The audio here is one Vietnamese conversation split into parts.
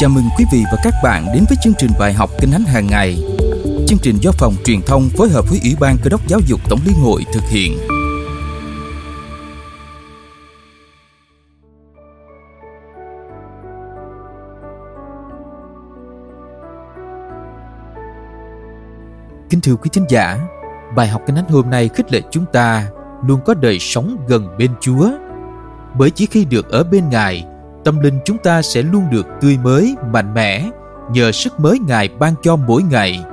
Chào mừng quý vị và các bạn đến với chương trình bài học Kinh Thánh hàng ngày. Chương trình do phòng truyền thông phối hợp với Ủy ban Cơ đốc Giáo dục Tổng Liên hội thực hiện. Kính thưa quý thính giả, bài học Kinh Thánh hôm nay khích lệ chúng ta luôn có đời sống gần bên Chúa. Bởi chỉ khi được ở bên Ngài tâm linh chúng ta sẽ luôn được tươi mới, mạnh mẽ nhờ sức mới Ngài ban cho mỗi ngày.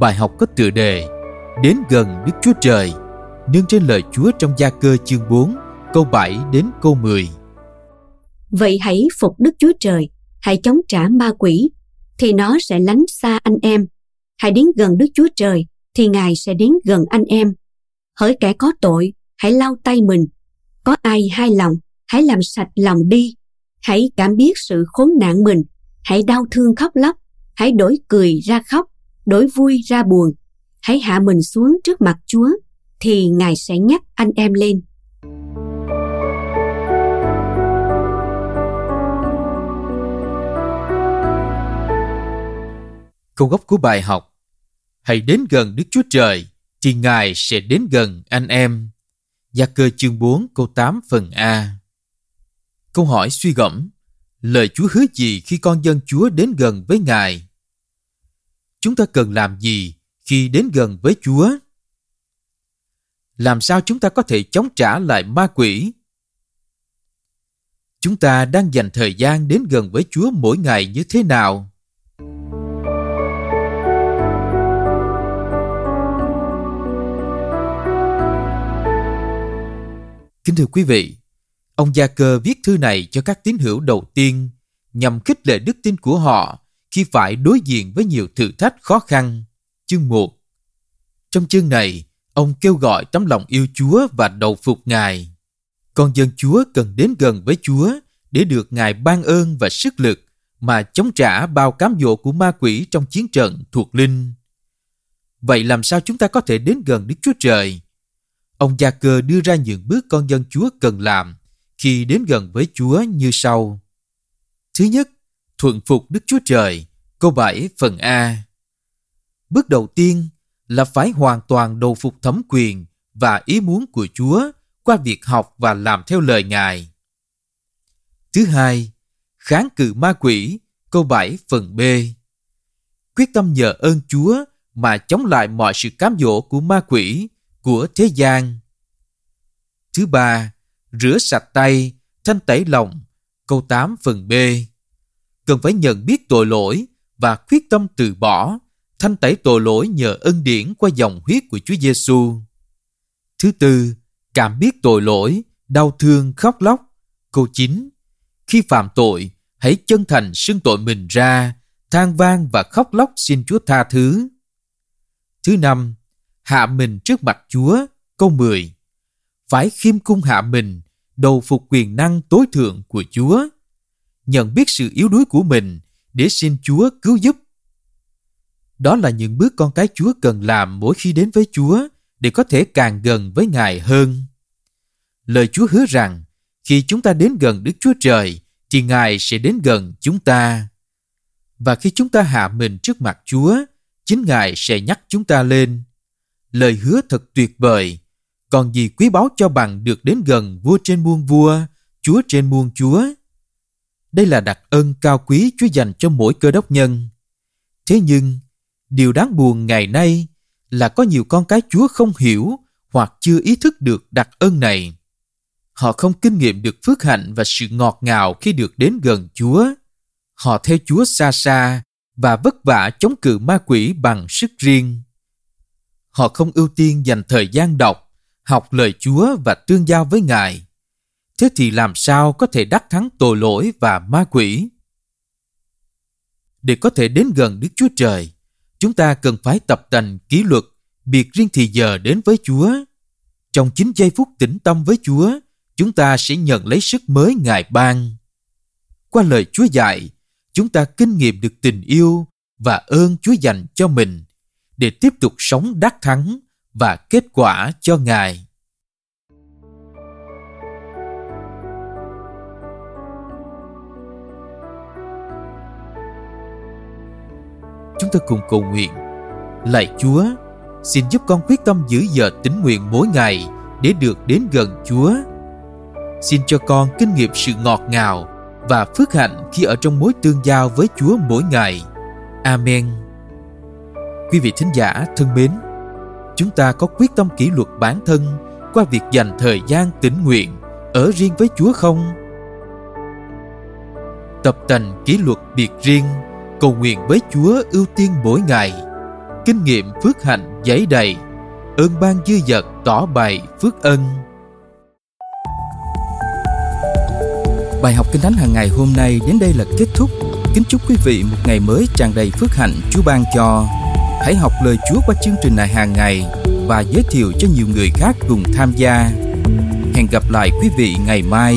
Bài học có tựa đề Đến gần Đức Chúa Trời nương trên lời Chúa trong Gia Cơ chương 4, câu 7 đến câu 10. Vậy hãy phục Đức Chúa Trời, hãy chống trả ma quỷ, thì nó sẽ lánh xa anh em. Hãy đến gần Đức Chúa Trời, thì Ngài sẽ đến gần anh em. Hỡi kẻ có tội, hãy lau tay mình. Có ai hai lòng, hãy làm sạch lòng đi. Hãy cảm biết sự khốn nạn mình. Hãy đau thương khóc lóc. Hãy đổi cười ra khóc, đổi vui ra buồn. Hãy hạ mình xuống trước mặt chúa, thì ngài sẽ nhắc anh em lên. Câu gốc của bài học, Hãy đến gần Đức Chúa Trời, thì Ngài sẽ đến gần anh em. Gia cơ chương 4 câu 8 phần A. Câu hỏi suy gẫm, lời Chúa hứa gì khi con dân Chúa đến gần với Ngài? Chúng ta cần làm gì khi đến gần với Chúa? Làm sao chúng ta có thể chống trả lại ma quỷ? Chúng ta đang dành thời gian đến gần với Chúa mỗi ngày như thế nào? Kính thưa quý vị, Ông Gia Cơ viết thư này cho các tín hữu đầu tiên nhằm khích lệ đức tin của họ khi phải đối diện với nhiều thử thách khó khăn. Chương 1 Trong chương này, ông kêu gọi tấm lòng yêu Chúa và đầu phục Ngài. Con dân Chúa cần đến gần với Chúa để được Ngài ban ơn và sức lực mà chống trả bao cám dỗ của ma quỷ trong chiến trận thuộc linh. Vậy làm sao chúng ta có thể đến gần Đức Chúa Trời? Ông Gia Cơ đưa ra những bước con dân Chúa cần làm khi đến gần với Chúa như sau. Thứ nhất, thuận phục Đức Chúa Trời, câu 7 phần A. Bước đầu tiên là phải hoàn toàn đầu phục thẩm quyền và ý muốn của Chúa qua việc học và làm theo lời Ngài. Thứ hai, kháng cự ma quỷ, câu 7 phần B. Quyết tâm nhờ ơn Chúa mà chống lại mọi sự cám dỗ của ma quỷ, của thế gian. Thứ ba, rửa sạch tay, thanh tẩy lòng, câu 8 phần B. Cần phải nhận biết tội lỗi và quyết tâm từ bỏ, thanh tẩy tội lỗi nhờ ân điển qua dòng huyết của Chúa Giêsu. Thứ tư, cảm biết tội lỗi, đau thương khóc lóc. Câu 9. Khi phạm tội, hãy chân thành xưng tội mình ra, than vang và khóc lóc xin Chúa tha thứ. Thứ năm, hạ mình trước mặt Chúa. Câu 10 phải khiêm cung hạ mình, đầu phục quyền năng tối thượng của Chúa, nhận biết sự yếu đuối của mình để xin Chúa cứu giúp. Đó là những bước con cái Chúa cần làm mỗi khi đến với Chúa để có thể càng gần với Ngài hơn. Lời Chúa hứa rằng, khi chúng ta đến gần Đức Chúa Trời, thì Ngài sẽ đến gần chúng ta. Và khi chúng ta hạ mình trước mặt Chúa, chính Ngài sẽ nhắc chúng ta lên. Lời hứa thật tuyệt vời còn gì quý báu cho bằng được đến gần vua trên muôn vua, chúa trên muôn chúa. Đây là đặc ân cao quý Chúa dành cho mỗi cơ đốc nhân. Thế nhưng, điều đáng buồn ngày nay là có nhiều con cái Chúa không hiểu hoặc chưa ý thức được đặc ân này. Họ không kinh nghiệm được phước hạnh và sự ngọt ngào khi được đến gần Chúa. Họ theo Chúa xa xa và vất vả chống cự ma quỷ bằng sức riêng. Họ không ưu tiên dành thời gian đọc, học lời Chúa và tương giao với Ngài. Thế thì làm sao có thể đắc thắng tội lỗi và ma quỷ? Để có thể đến gần Đức Chúa Trời, chúng ta cần phải tập tành kỷ luật, biệt riêng thì giờ đến với Chúa. Trong chính giây phút tĩnh tâm với Chúa, chúng ta sẽ nhận lấy sức mới Ngài ban. Qua lời Chúa dạy, chúng ta kinh nghiệm được tình yêu và ơn Chúa dành cho mình để tiếp tục sống đắc thắng và kết quả cho Ngài. Chúng tôi cùng cầu nguyện Lạy Chúa, xin giúp con quyết tâm giữ giờ tính nguyện mỗi ngày để được đến gần Chúa. Xin cho con kinh nghiệm sự ngọt ngào và phước hạnh khi ở trong mối tương giao với Chúa mỗi ngày. Amen. Quý vị thính giả thân mến, chúng ta có quyết tâm kỷ luật bản thân qua việc dành thời gian tĩnh nguyện ở riêng với Chúa không? Tập tành kỷ luật biệt riêng, cầu nguyện với Chúa ưu tiên mỗi ngày, kinh nghiệm phước hạnh giấy đầy, ơn ban dư dật tỏ bày phước ân. Bài học Kinh Thánh hàng ngày hôm nay đến đây là kết thúc. Kính chúc quý vị một ngày mới tràn đầy phước hạnh Chúa ban cho. Hãy học lời Chúa qua chương trình này hàng ngày và giới thiệu cho nhiều người khác cùng tham gia. Hẹn gặp lại quý vị ngày mai.